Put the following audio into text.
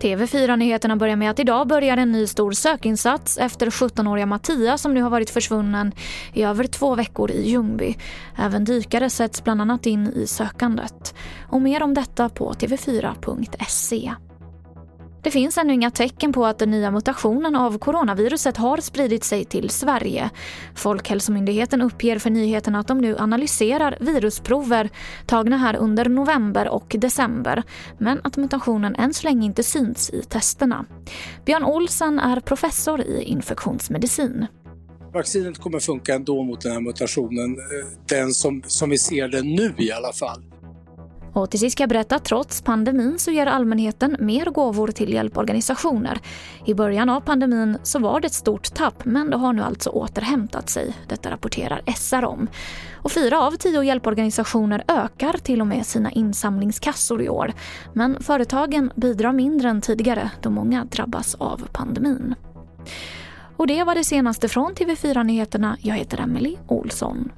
TV4-nyheterna börjar med att idag börjar en ny stor sökinsats efter 17-åriga Mattias som nu har varit försvunnen i över två veckor i Ljungby. Även dykare sätts bland annat in i sökandet. Och mer om detta på tv4.se. Det finns ännu inga tecken på att den nya mutationen av coronaviruset har spridit sig till Sverige. Folkhälsomyndigheten uppger för nyheterna att de nu analyserar virusprover tagna här under november och december, men att mutationen än så länge inte syns i testerna. Björn Olsen är professor i infektionsmedicin. Vaccinet kommer funka ändå mot den här mutationen, eh, den som, som vi ser den nu i alla fall. Och till sist ska jag berätta att trots pandemin så ger allmänheten mer gåvor till hjälporganisationer. I början av pandemin så var det ett stort tapp men det har nu alltså återhämtat sig. Detta rapporterar SR om. Och fyra av tio hjälporganisationer ökar till och med sina insamlingskassor i år. Men företagen bidrar mindre än tidigare då många drabbas av pandemin. Och det var det senaste från TV4 Nyheterna. Jag heter Emily Olsson.